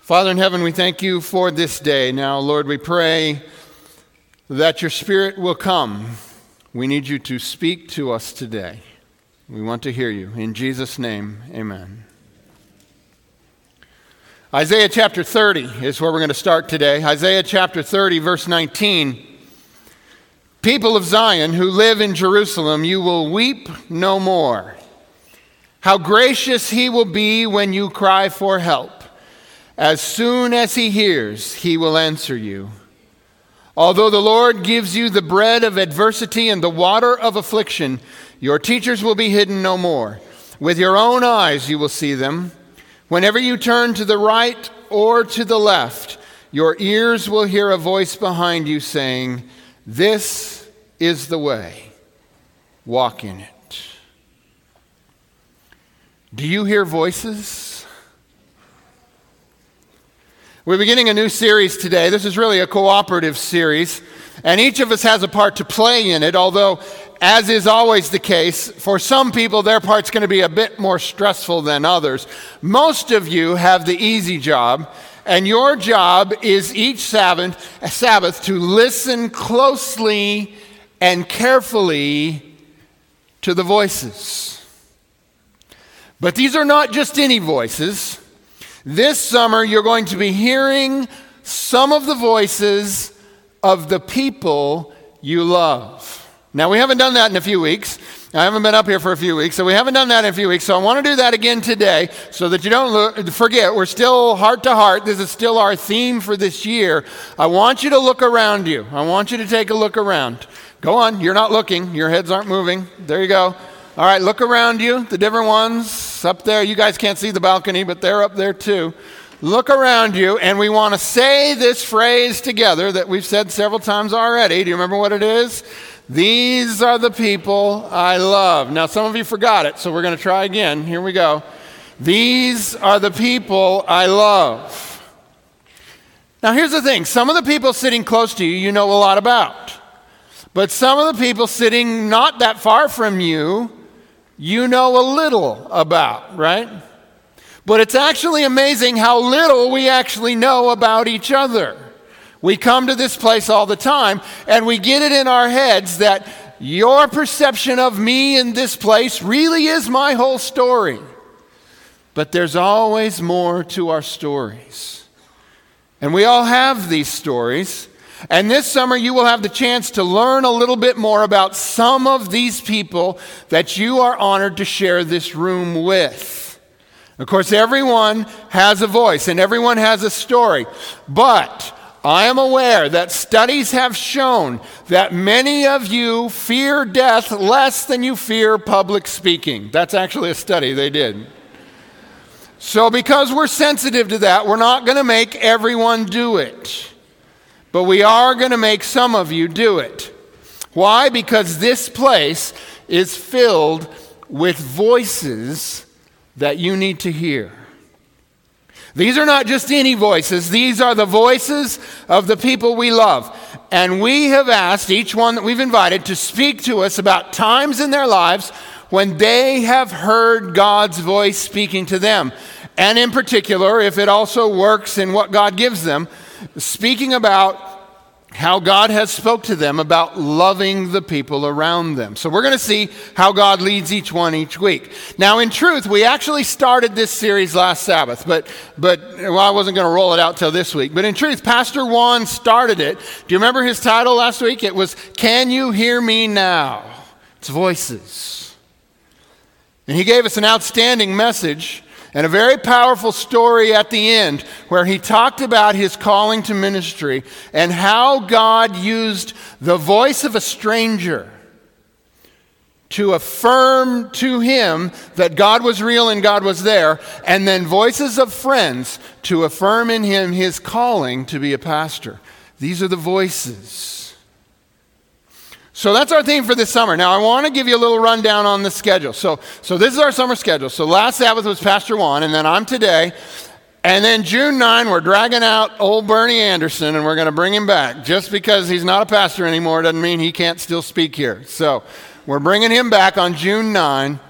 Father in heaven, we thank you for this day. Now, Lord, we pray that your Spirit will come. We need you to speak to us today. We want to hear you. In Jesus' name, amen. Isaiah chapter 30 is where we're going to start today. Isaiah chapter 30, verse 19. People of Zion who live in Jerusalem, you will weep no more. How gracious he will be when you cry for help. As soon as he hears, he will answer you. Although the Lord gives you the bread of adversity and the water of affliction, your teachers will be hidden no more. With your own eyes you will see them. Whenever you turn to the right or to the left, your ears will hear a voice behind you saying, This is the way, walk in it. Do you hear voices? We're beginning a new series today. This is really a cooperative series, and each of us has a part to play in it, although as is always the case, for some people, their part's going to be a bit more stressful than others. Most of you have the easy job, and your job is each Sabbath, Sabbath to listen closely and carefully to the voices. But these are not just any voices. This summer, you're going to be hearing some of the voices of the people you love. Now, we haven't done that in a few weeks. I haven't been up here for a few weeks, so we haven't done that in a few weeks. So I want to do that again today so that you don't look, forget, we're still heart to heart. This is still our theme for this year. I want you to look around you. I want you to take a look around. Go on, you're not looking, your heads aren't moving. There you go. All right, look around you, the different ones up there. You guys can't see the balcony, but they're up there too. Look around you, and we want to say this phrase together that we've said several times already. Do you remember what it is? These are the people I love. Now, some of you forgot it, so we're going to try again. Here we go. These are the people I love. Now, here's the thing some of the people sitting close to you, you know a lot about. But some of the people sitting not that far from you, you know a little about, right? But it's actually amazing how little we actually know about each other. We come to this place all the time and we get it in our heads that your perception of me in this place really is my whole story. But there's always more to our stories. And we all have these stories. And this summer, you will have the chance to learn a little bit more about some of these people that you are honored to share this room with. Of course, everyone has a voice and everyone has a story. But I am aware that studies have shown that many of you fear death less than you fear public speaking. That's actually a study they did. So, because we're sensitive to that, we're not going to make everyone do it. But we are going to make some of you do it. Why? Because this place is filled with voices that you need to hear. These are not just any voices, these are the voices of the people we love. And we have asked each one that we've invited to speak to us about times in their lives when they have heard God's voice speaking to them. And in particular, if it also works in what God gives them, speaking about how God has spoke to them about loving the people around them. So we're going to see how God leads each one each week. Now in truth, we actually started this series last Sabbath, but but well, I wasn't going to roll it out till this week. But in truth, Pastor Juan started it. Do you remember his title last week? It was Can You Hear Me Now? It's voices. And he gave us an outstanding message and a very powerful story at the end where he talked about his calling to ministry and how God used the voice of a stranger to affirm to him that God was real and God was there, and then voices of friends to affirm in him his calling to be a pastor. These are the voices. So that's our theme for this summer. Now, I want to give you a little rundown on the schedule. So, so this is our summer schedule. So last Sabbath was Pastor Juan, and then I'm today. And then June 9, we're dragging out old Bernie Anderson, and we're going to bring him back. Just because he's not a pastor anymore doesn't mean he can't still speak here. So we're bringing him back on June 9.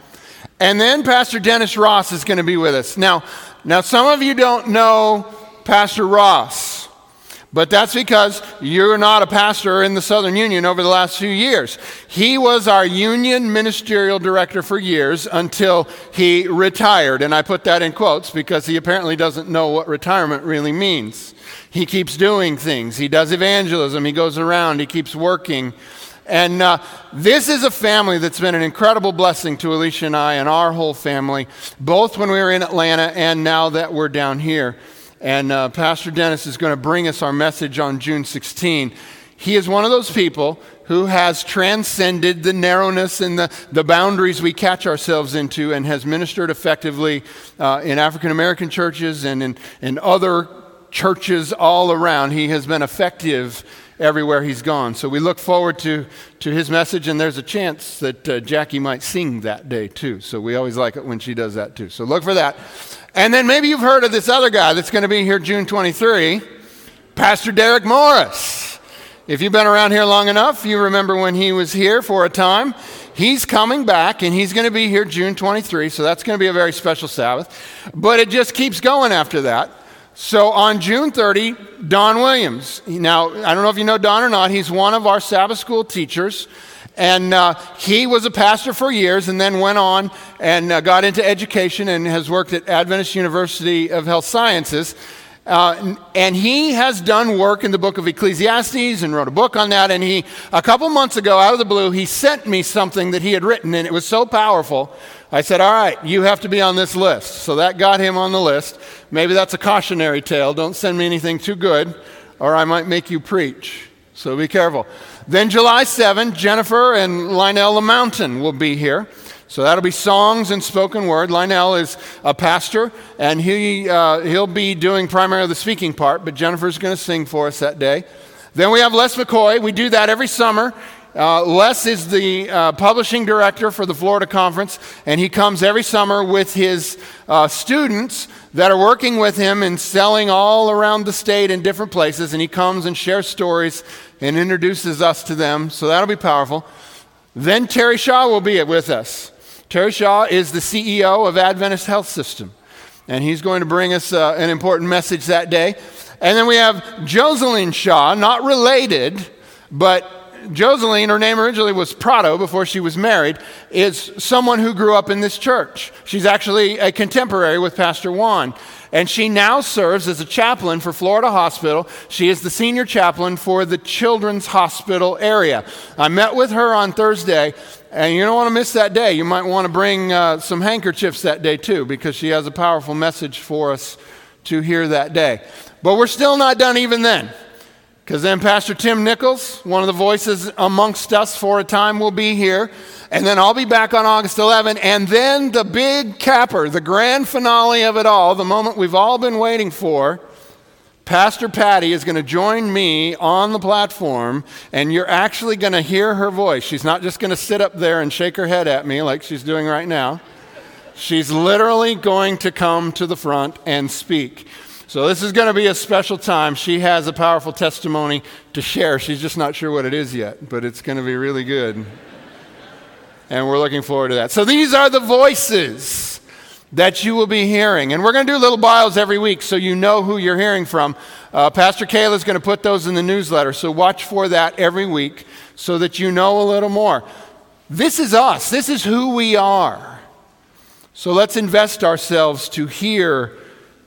And then Pastor Dennis Ross is going to be with us. Now, now some of you don't know Pastor Ross. But that's because you're not a pastor in the Southern Union over the last few years. He was our union ministerial director for years until he retired. And I put that in quotes because he apparently doesn't know what retirement really means. He keeps doing things, he does evangelism, he goes around, he keeps working. And uh, this is a family that's been an incredible blessing to Alicia and I and our whole family, both when we were in Atlanta and now that we're down here. And uh, Pastor Dennis is going to bring us our message on June 16. He is one of those people who has transcended the narrowness and the, the boundaries we catch ourselves into and has ministered effectively uh, in African American churches and in, in other churches all around. He has been effective everywhere he's gone. So we look forward to, to his message, and there's a chance that uh, Jackie might sing that day too. So we always like it when she does that too. So look for that. And then maybe you've heard of this other guy that's going to be here June 23, Pastor Derek Morris. If you've been around here long enough, you remember when he was here for a time. He's coming back and he's going to be here June 23, so that's going to be a very special Sabbath. But it just keeps going after that. So on June 30, Don Williams. Now, I don't know if you know Don or not, he's one of our Sabbath school teachers. And uh, he was a pastor for years and then went on and uh, got into education and has worked at Adventist University of Health Sciences. Uh, and he has done work in the book of Ecclesiastes and wrote a book on that. And he, a couple months ago, out of the blue, he sent me something that he had written, and it was so powerful. I said, All right, you have to be on this list. So that got him on the list. Maybe that's a cautionary tale. Don't send me anything too good, or I might make you preach. So be careful. Then, July 7, Jennifer and Lionel Mountain will be here. So that'll be songs and spoken word. Lionel is a pastor, and he, uh, he'll be doing primarily the speaking part, but Jennifer's going to sing for us that day. Then we have Les McCoy. We do that every summer. Uh, Les is the uh, publishing director for the Florida Conference, and he comes every summer with his uh, students that are working with him and selling all around the state in different places, and he comes and shares stories and introduces us to them. So that'll be powerful. Then Terry Shaw will be with us. Terry Shaw is the CEO of Adventist Health System, and he's going to bring us uh, an important message that day. And then we have Joseline Shaw, not related, but Joseline, her name originally was Prado before she was married, is someone who grew up in this church. She's actually a contemporary with Pastor Juan. And she now serves as a chaplain for Florida Hospital. She is the senior chaplain for the Children's Hospital area. I met with her on Thursday, and you don't want to miss that day. You might want to bring uh, some handkerchiefs that day too, because she has a powerful message for us to hear that day. But we're still not done even then. Because then Pastor Tim Nichols, one of the voices amongst us for a time, will be here. And then I'll be back on August 11. And then the big capper, the grand finale of it all, the moment we've all been waiting for. Pastor Patty is going to join me on the platform, and you're actually going to hear her voice. She's not just going to sit up there and shake her head at me like she's doing right now. She's literally going to come to the front and speak. So, this is going to be a special time. She has a powerful testimony to share. She's just not sure what it is yet, but it's going to be really good. And we're looking forward to that. So, these are the voices that you will be hearing. And we're going to do little bios every week so you know who you're hearing from. Uh, Pastor Kayla is going to put those in the newsletter, so watch for that every week so that you know a little more. This is us, this is who we are. So let's invest ourselves to hear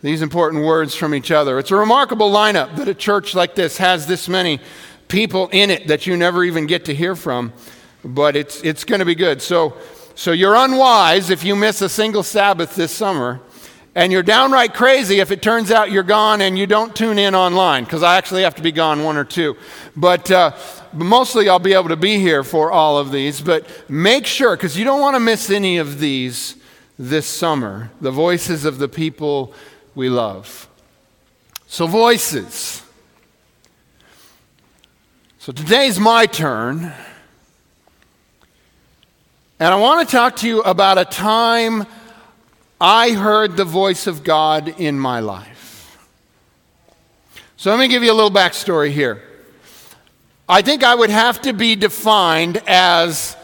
these important words from each other. It's a remarkable lineup that a church like this has this many people in it that you never even get to hear from, but it's, it's going to be good. So, so you're unwise if you miss a single Sabbath this summer. And you're downright crazy if it turns out you're gone and you don't tune in online, because I actually have to be gone one or two. But uh, mostly I'll be able to be here for all of these. But make sure, because you don't want to miss any of these this summer the voices of the people we love. So, voices. So, today's my turn. And I want to talk to you about a time I heard the voice of God in my life. So let me give you a little backstory here. I think I would have to be defined as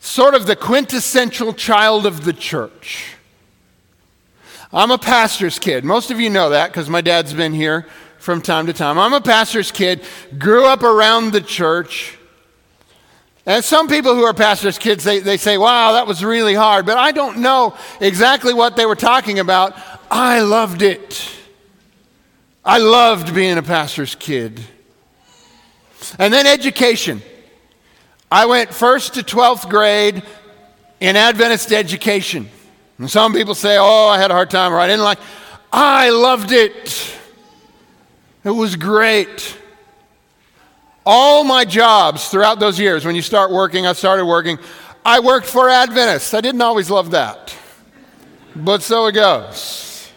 sort of the quintessential child of the church. I'm a pastor's kid. Most of you know that because my dad's been here from time to time. I'm a pastor's kid, grew up around the church. And some people who are pastors' kids, they, they say, wow, that was really hard. But I don't know exactly what they were talking about. I loved it. I loved being a pastor's kid. And then education. I went first to 12th grade in Adventist education. And some people say, oh, I had a hard time or I didn't like. I loved it. It was great. All my jobs throughout those years, when you start working, I started working, I worked for Adventists. I didn't always love that, but so it goes.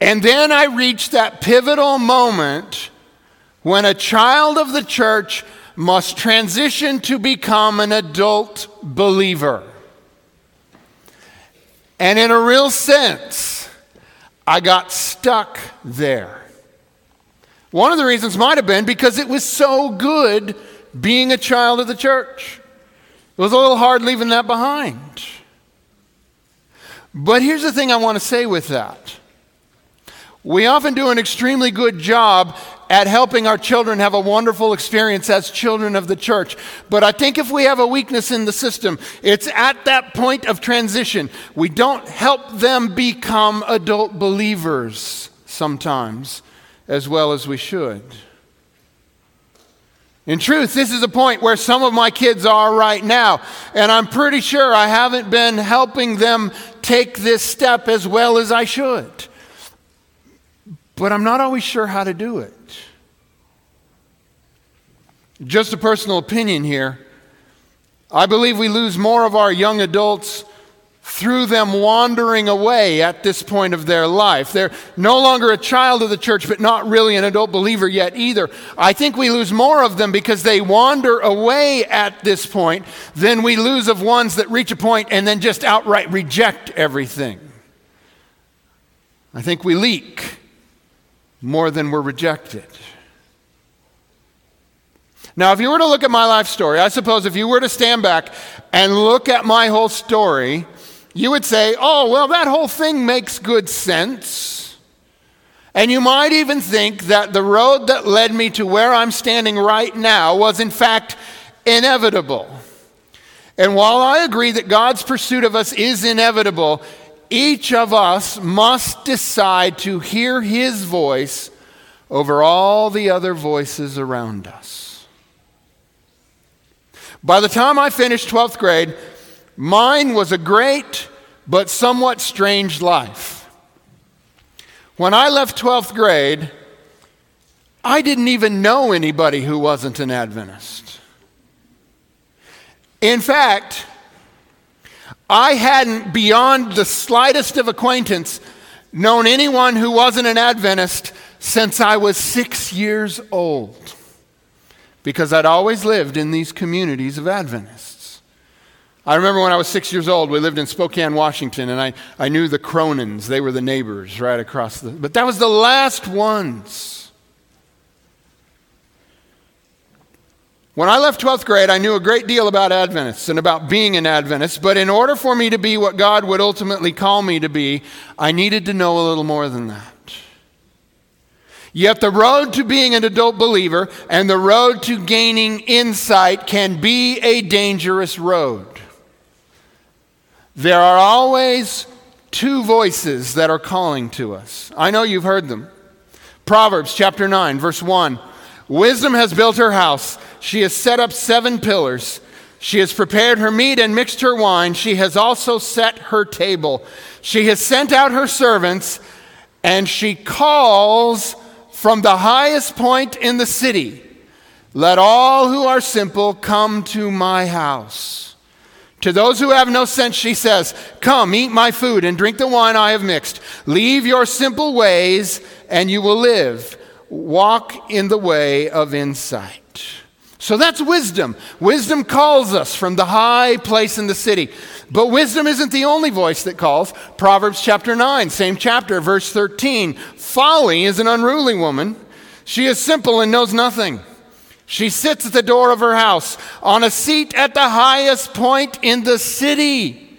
And then I reached that pivotal moment when a child of the church must transition to become an adult believer. And in a real sense, I got stuck there. One of the reasons might have been because it was so good being a child of the church. It was a little hard leaving that behind. But here's the thing I want to say with that. We often do an extremely good job at helping our children have a wonderful experience as children of the church. But I think if we have a weakness in the system, it's at that point of transition. We don't help them become adult believers sometimes as well as we should. In truth, this is a point where some of my kids are right now, and I'm pretty sure I haven't been helping them take this step as well as I should. But I'm not always sure how to do it. Just a personal opinion here. I believe we lose more of our young adults through them wandering away at this point of their life. They're no longer a child of the church, but not really an adult believer yet either. I think we lose more of them because they wander away at this point than we lose of ones that reach a point and then just outright reject everything. I think we leak more than we're rejected. Now, if you were to look at my life story, I suppose if you were to stand back and look at my whole story, you would say, oh, well, that whole thing makes good sense. And you might even think that the road that led me to where I'm standing right now was, in fact, inevitable. And while I agree that God's pursuit of us is inevitable, each of us must decide to hear His voice over all the other voices around us. By the time I finished 12th grade, Mine was a great but somewhat strange life. When I left 12th grade, I didn't even know anybody who wasn't an Adventist. In fact, I hadn't, beyond the slightest of acquaintance, known anyone who wasn't an Adventist since I was six years old, because I'd always lived in these communities of Adventists. I remember when I was six years old, we lived in Spokane, Washington, and I, I knew the Cronins. They were the neighbors right across the. But that was the last ones. When I left 12th grade, I knew a great deal about Adventists and about being an Adventist, but in order for me to be what God would ultimately call me to be, I needed to know a little more than that. Yet the road to being an adult believer and the road to gaining insight can be a dangerous road. There are always two voices that are calling to us. I know you've heard them. Proverbs chapter 9, verse 1 Wisdom has built her house, she has set up seven pillars. She has prepared her meat and mixed her wine. She has also set her table. She has sent out her servants, and she calls from the highest point in the city Let all who are simple come to my house. To those who have no sense, she says, Come, eat my food and drink the wine I have mixed. Leave your simple ways, and you will live. Walk in the way of insight. So that's wisdom. Wisdom calls us from the high place in the city. But wisdom isn't the only voice that calls. Proverbs chapter 9, same chapter, verse 13. Folly is an unruly woman. She is simple and knows nothing. She sits at the door of her house on a seat at the highest point in the city.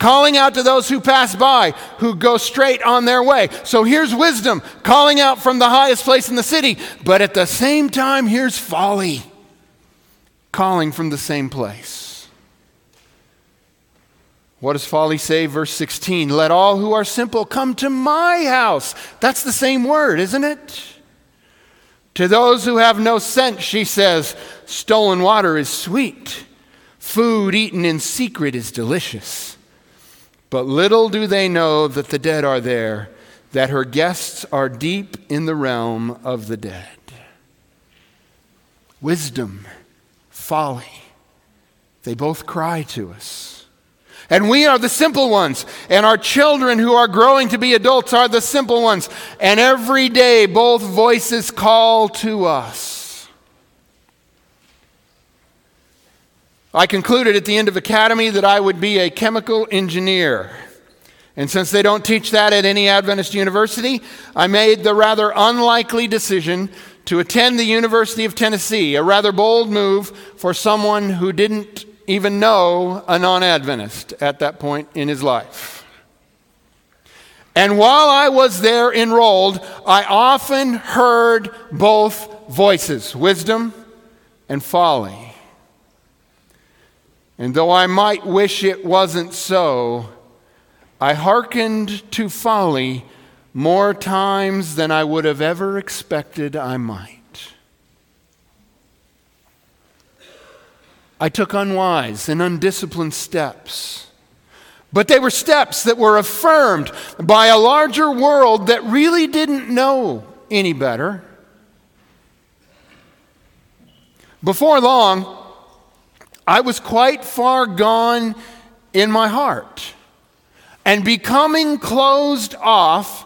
calling out to those who pass by, who go straight on their way. So here's wisdom calling out from the highest place in the city, but at the same time, here's folly calling from the same place. What does folly say? Verse 16 Let all who are simple come to my house. That's the same word, isn't it? To those who have no sense, she says, stolen water is sweet. Food eaten in secret is delicious. But little do they know that the dead are there, that her guests are deep in the realm of the dead. Wisdom, folly, they both cry to us. And we are the simple ones. And our children who are growing to be adults are the simple ones. And every day, both voices call to us. I concluded at the end of academy that I would be a chemical engineer. And since they don't teach that at any Adventist university, I made the rather unlikely decision to attend the University of Tennessee, a rather bold move for someone who didn't even know a non Adventist at that point in his life. And while I was there enrolled, I often heard both voices wisdom and folly. And though I might wish it wasn't so, I hearkened to folly more times than I would have ever expected I might. I took unwise and undisciplined steps. But they were steps that were affirmed by a larger world that really didn't know any better. Before long, I was quite far gone in my heart and becoming closed off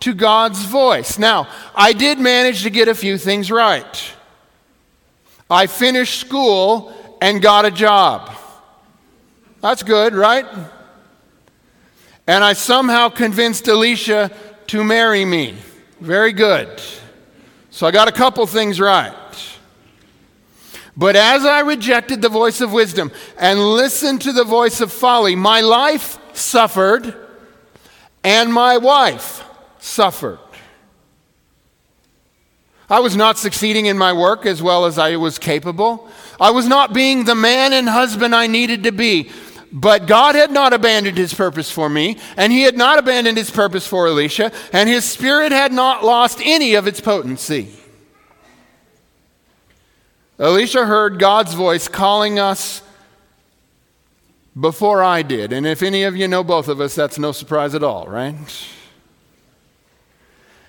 to God's voice. Now, I did manage to get a few things right. I finished school and got a job. That's good, right? And I somehow convinced Alicia to marry me. Very good. So I got a couple things right. But as I rejected the voice of wisdom and listened to the voice of folly, my life suffered and my wife suffered. I was not succeeding in my work as well as I was capable. I was not being the man and husband I needed to be. But God had not abandoned his purpose for me, and he had not abandoned his purpose for Alicia, and his spirit had not lost any of its potency. Alicia heard God's voice calling us before I did. And if any of you know both of us, that's no surprise at all, right?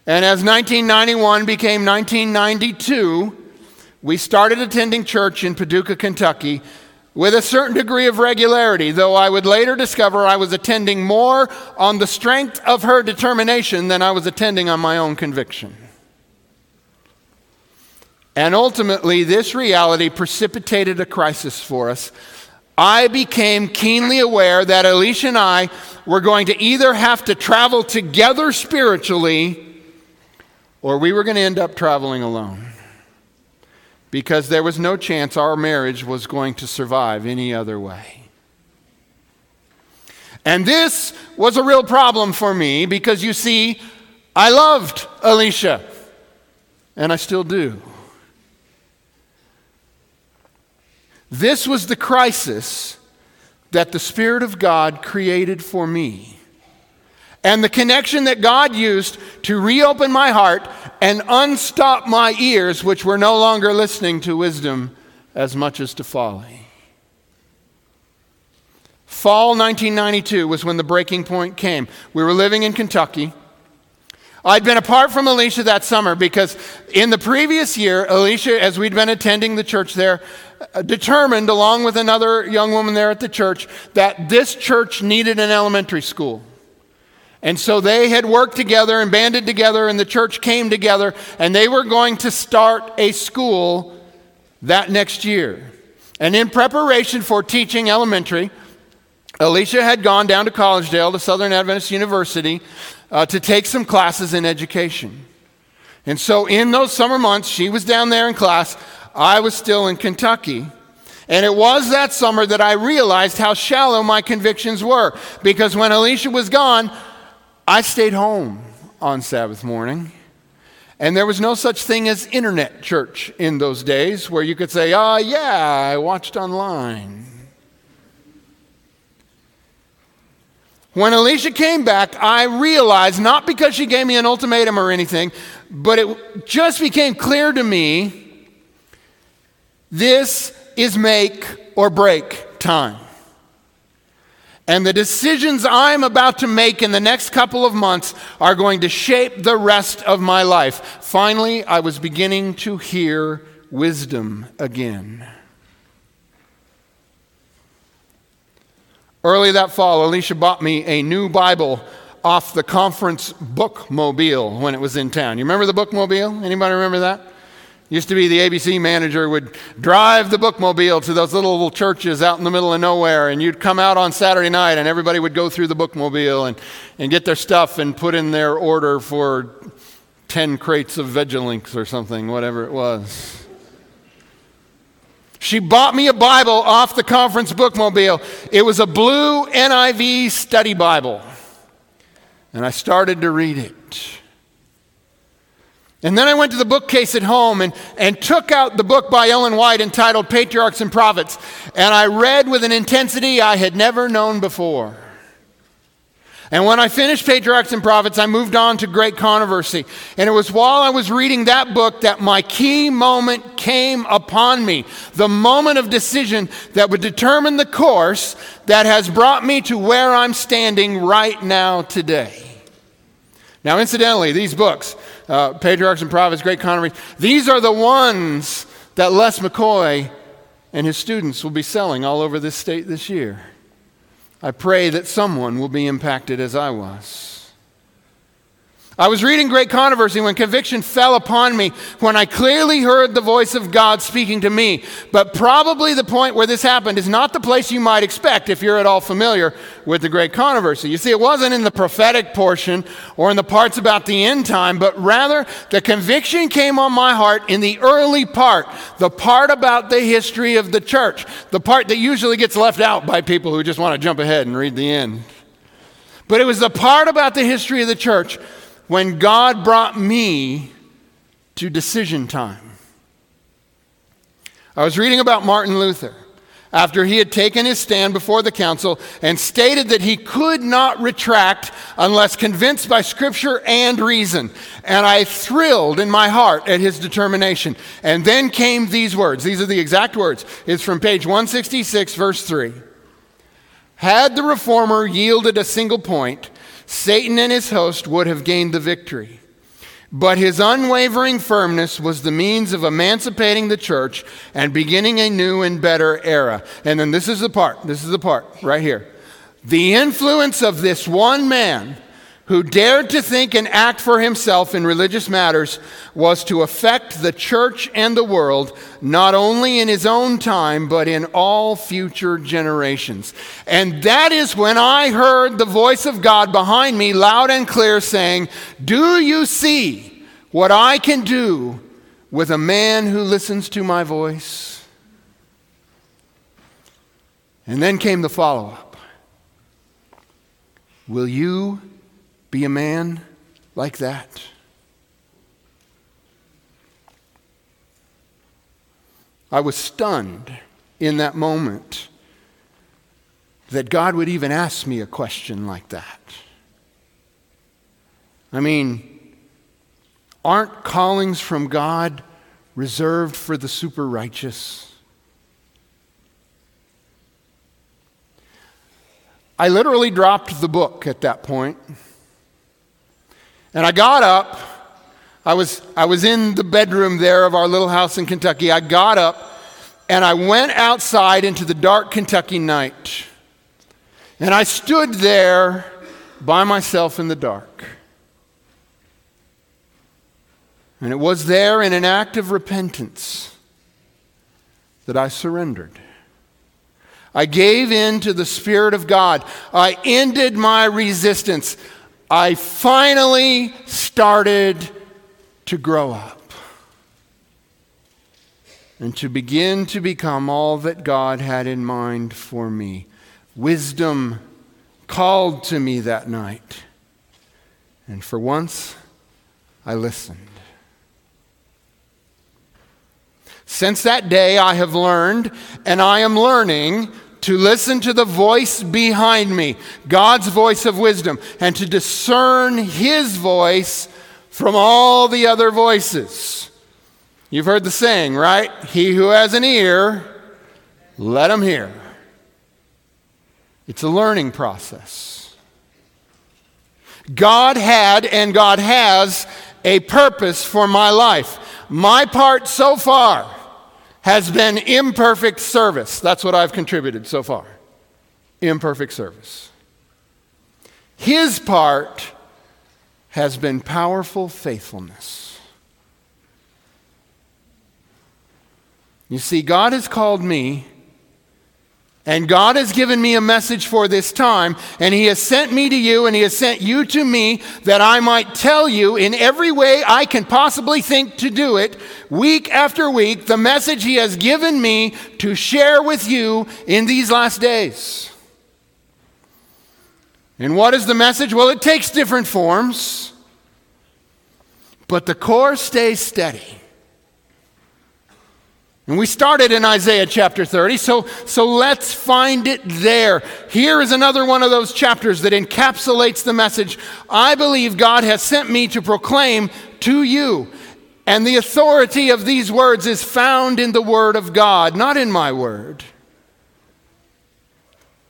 And as 1991 became 1992, we started attending church in Paducah, Kentucky, with a certain degree of regularity, though I would later discover I was attending more on the strength of her determination than I was attending on my own conviction. And ultimately, this reality precipitated a crisis for us. I became keenly aware that Alicia and I were going to either have to travel together spiritually or we were going to end up traveling alone. Because there was no chance our marriage was going to survive any other way. And this was a real problem for me because you see, I loved Alicia, and I still do. This was the crisis that the Spirit of God created for me. And the connection that God used to reopen my heart and unstop my ears, which were no longer listening to wisdom as much as to folly. Fall 1992 was when the breaking point came. We were living in Kentucky. I'd been apart from Alicia that summer because in the previous year, Alicia, as we'd been attending the church there, uh, determined, along with another young woman there at the church, that this church needed an elementary school. And so they had worked together and banded together, and the church came together, and they were going to start a school that next year. And in preparation for teaching elementary, Alicia had gone down to Collegedale to Southern Adventist University uh, to take some classes in education. And so in those summer months, she was down there in class, I was still in Kentucky. And it was that summer that I realized how shallow my convictions were. Because when Alicia was gone, I stayed home on Sabbath morning. And there was no such thing as internet church in those days where you could say, oh, yeah, I watched online. When Alicia came back, I realized, not because she gave me an ultimatum or anything, but it just became clear to me this is make or break time. And the decisions I'm about to make in the next couple of months are going to shape the rest of my life. Finally, I was beginning to hear wisdom again. Early that fall, Alicia bought me a new Bible off the conference bookmobile when it was in town. You remember the bookmobile? Anybody remember that? Used to be the ABC manager would drive the bookmobile to those little, little churches out in the middle of nowhere, and you'd come out on Saturday night, and everybody would go through the bookmobile and, and get their stuff and put in their order for 10 crates of Veja-Links or something, whatever it was. She bought me a Bible off the conference bookmobile. It was a blue NIV study Bible. And I started to read it. And then I went to the bookcase at home and, and took out the book by Ellen White entitled Patriarchs and Prophets. And I read with an intensity I had never known before. And when I finished Patriarchs and Prophets, I moved on to Great Controversy. And it was while I was reading that book that my key moment came upon me the moment of decision that would determine the course that has brought me to where I'm standing right now today. Now, incidentally, these books, uh, Patriarchs and Prophets, Great Controversy, these are the ones that Les McCoy and his students will be selling all over this state this year. I pray that someone will be impacted as I was. I was reading Great Controversy when conviction fell upon me, when I clearly heard the voice of God speaking to me. But probably the point where this happened is not the place you might expect if you're at all familiar with the Great Controversy. You see, it wasn't in the prophetic portion or in the parts about the end time, but rather the conviction came on my heart in the early part, the part about the history of the church, the part that usually gets left out by people who just want to jump ahead and read the end. But it was the part about the history of the church when God brought me to decision time. I was reading about Martin Luther after he had taken his stand before the council and stated that he could not retract unless convinced by scripture and reason. And I thrilled in my heart at his determination. And then came these words. These are the exact words. It's from page 166, verse 3. Had the reformer yielded a single point, Satan and his host would have gained the victory. But his unwavering firmness was the means of emancipating the church and beginning a new and better era. And then this is the part, this is the part right here. The influence of this one man who dared to think and act for himself in religious matters was to affect the church and the world, not only in his own time, but in all future generations. And that is when I heard the voice of God behind me loud and clear saying, Do you see what I can do with a man who listens to my voice? And then came the follow up Will you? Be a man like that? I was stunned in that moment that God would even ask me a question like that. I mean, aren't callings from God reserved for the super righteous? I literally dropped the book at that point. And I got up. I was, I was in the bedroom there of our little house in Kentucky. I got up and I went outside into the dark Kentucky night. And I stood there by myself in the dark. And it was there in an act of repentance that I surrendered. I gave in to the Spirit of God. I ended my resistance. I finally started to grow up. and to begin to become all that God had in mind for me. Wisdom called to me that night, and for once I listened. Since that day, I have learned, and I am learning to listen to the voice behind me, God's voice of wisdom, and to discern His voice from all the other voices. You've heard the saying, right? He who has an ear, let him hear. It's a learning process. God had and God has a purpose for my life. My part so far has been imperfect service. That's what I've contributed so far. Imperfect service. His part has been powerful faithfulness. You see, God has called me and God has given me a message for this time, and He has sent me to you, and He has sent you to me that I might tell you in every way I can possibly think to do it, week after week, the message He has given me to share with you in these last days. And what is the message? Well, it takes different forms, but the core stays steady. And we started in Isaiah chapter 30, so, so let's find it there. Here is another one of those chapters that encapsulates the message I believe God has sent me to proclaim to you. And the authority of these words is found in the Word of God, not in my Word.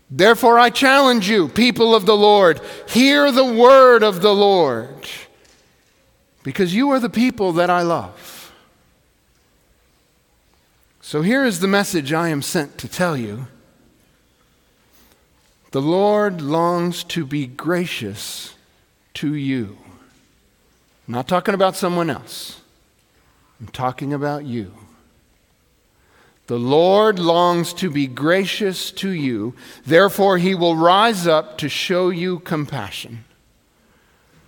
Therefore, I challenge you, people of the Lord, hear the Word of the Lord, because you are the people that I love. So here is the message I am sent to tell you. The Lord longs to be gracious to you. I'm not talking about someone else, I'm talking about you. The Lord longs to be gracious to you, therefore, he will rise up to show you compassion.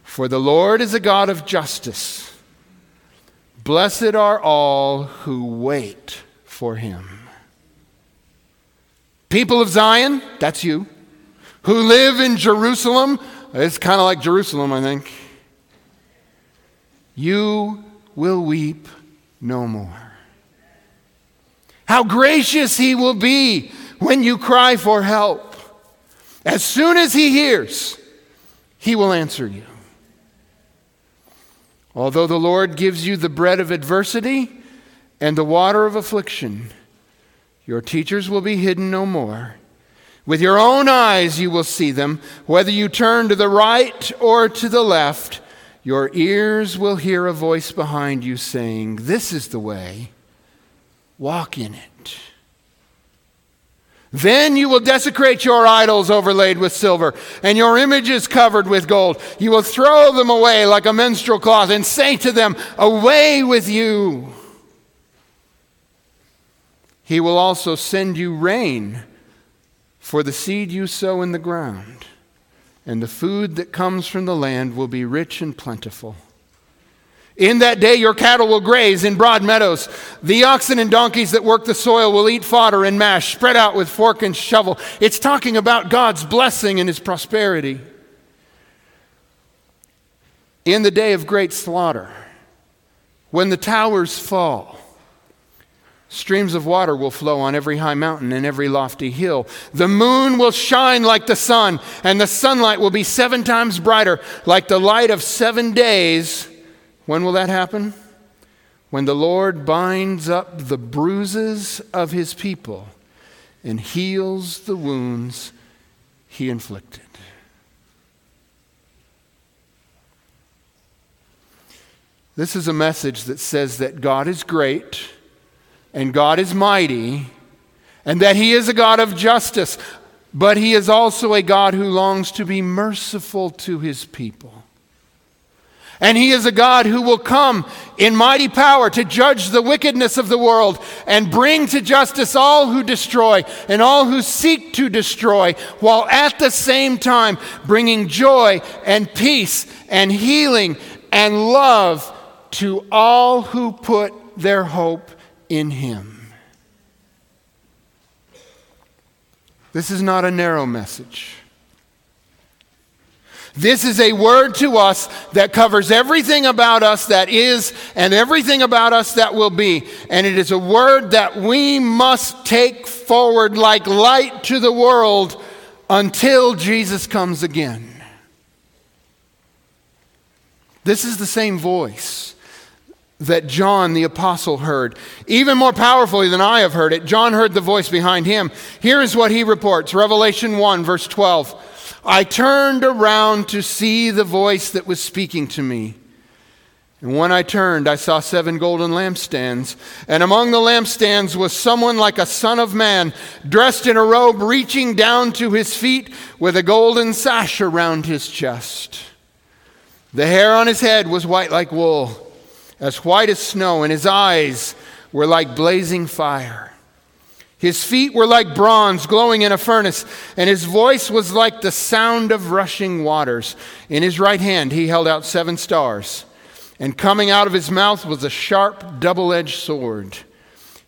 For the Lord is a God of justice. Blessed are all who wait for him. People of Zion, that's you, who live in Jerusalem, it's kind of like Jerusalem, I think. You will weep no more. How gracious he will be when you cry for help. As soon as he hears, he will answer you. Although the Lord gives you the bread of adversity, and the water of affliction. Your teachers will be hidden no more. With your own eyes you will see them, whether you turn to the right or to the left. Your ears will hear a voice behind you saying, This is the way, walk in it. Then you will desecrate your idols overlaid with silver, and your images covered with gold. You will throw them away like a menstrual cloth, and say to them, Away with you. He will also send you rain for the seed you sow in the ground, and the food that comes from the land will be rich and plentiful. In that day, your cattle will graze in broad meadows. The oxen and donkeys that work the soil will eat fodder and mash, spread out with fork and shovel. It's talking about God's blessing and his prosperity. In the day of great slaughter, when the towers fall, Streams of water will flow on every high mountain and every lofty hill. The moon will shine like the sun, and the sunlight will be seven times brighter, like the light of seven days. When will that happen? When the Lord binds up the bruises of his people and heals the wounds he inflicted. This is a message that says that God is great and God is mighty, and that He is a God of justice, but He is also a God who longs to be merciful to His people. And He is a God who will come in mighty power to judge the wickedness of the world and bring to justice all who destroy and all who seek to destroy, while at the same time bringing joy and peace and healing and love to all who put their hope in Him. This is not a narrow message. This is a word to us that covers everything about us that is and everything about us that will be. And it is a word that we must take forward like light to the world until Jesus comes again. This is the same voice that John the apostle heard. Even more powerfully than I have heard it, John heard the voice behind him. Here is what he reports Revelation 1, verse 12. I turned around to see the voice that was speaking to me. And when I turned, I saw seven golden lampstands. And among the lampstands was someone like a son of man, dressed in a robe reaching down to his feet with a golden sash around his chest. The hair on his head was white like wool, as white as snow, and his eyes were like blazing fire. His feet were like bronze glowing in a furnace, and his voice was like the sound of rushing waters. In his right hand he held out seven stars, and coming out of his mouth was a sharp, double edged sword.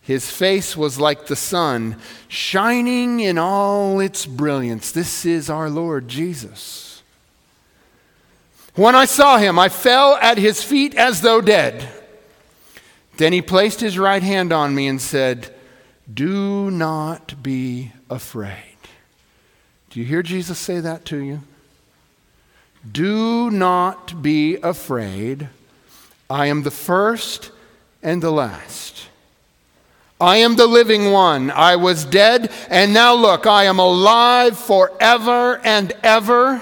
His face was like the sun, shining in all its brilliance. This is our Lord Jesus. When I saw him, I fell at his feet as though dead. Then he placed his right hand on me and said, do not be afraid. Do you hear Jesus say that to you? Do not be afraid. I am the first and the last. I am the living one. I was dead, and now look, I am alive forever and ever,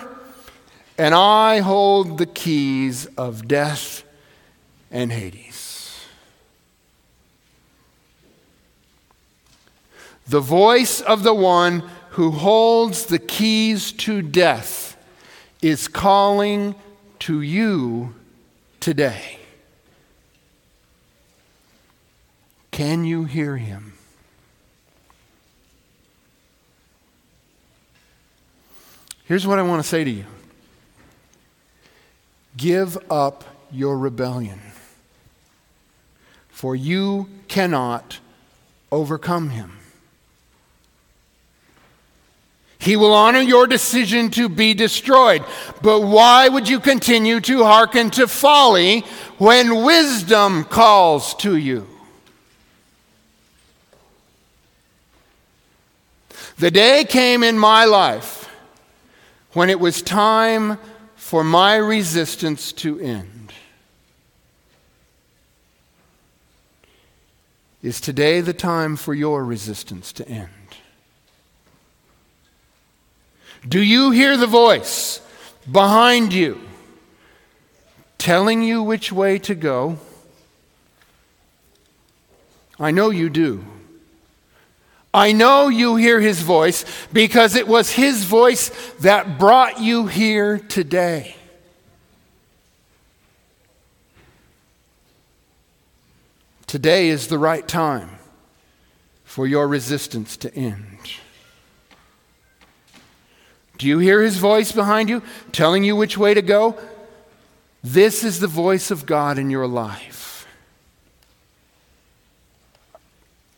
and I hold the keys of death and Hades. the voice of the one who holds the keys to death is calling to you today. Can you hear him? Here's what I want to say to you Give up your rebellion, for you cannot overcome him. He will honor your decision to be destroyed. But why would you continue to hearken to folly when wisdom calls to you? The day came in my life when it was time for my resistance to end. Is today the time for your resistance to end? Do you hear the voice behind you telling you which way to go? I know you do. I know you hear his voice because it was his voice that brought you here today. Today is the right time for your resistance to end. Do you hear his voice behind you telling you which way to go? This is the voice of God in your life.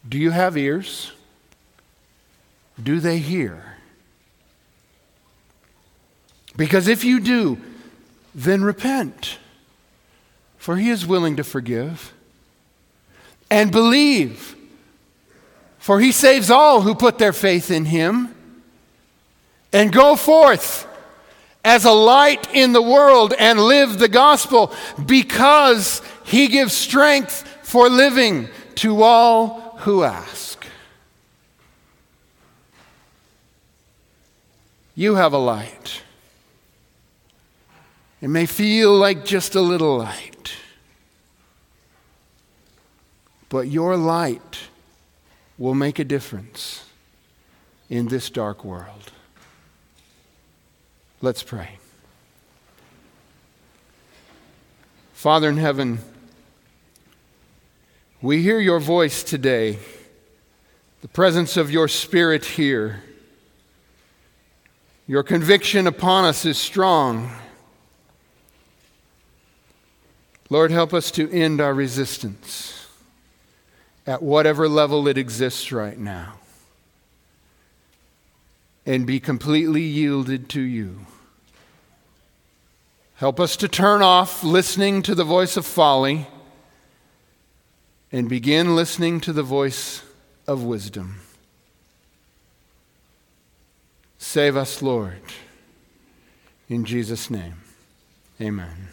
Do you have ears? Do they hear? Because if you do, then repent, for he is willing to forgive. And believe, for he saves all who put their faith in him and go forth as a light in the world and live the gospel because he gives strength for living to all who ask. You have a light. It may feel like just a little light, but your light will make a difference in this dark world. Let's pray. Father in heaven, we hear your voice today, the presence of your Spirit here. Your conviction upon us is strong. Lord, help us to end our resistance at whatever level it exists right now and be completely yielded to you. Help us to turn off listening to the voice of folly and begin listening to the voice of wisdom. Save us, Lord. In Jesus' name, amen.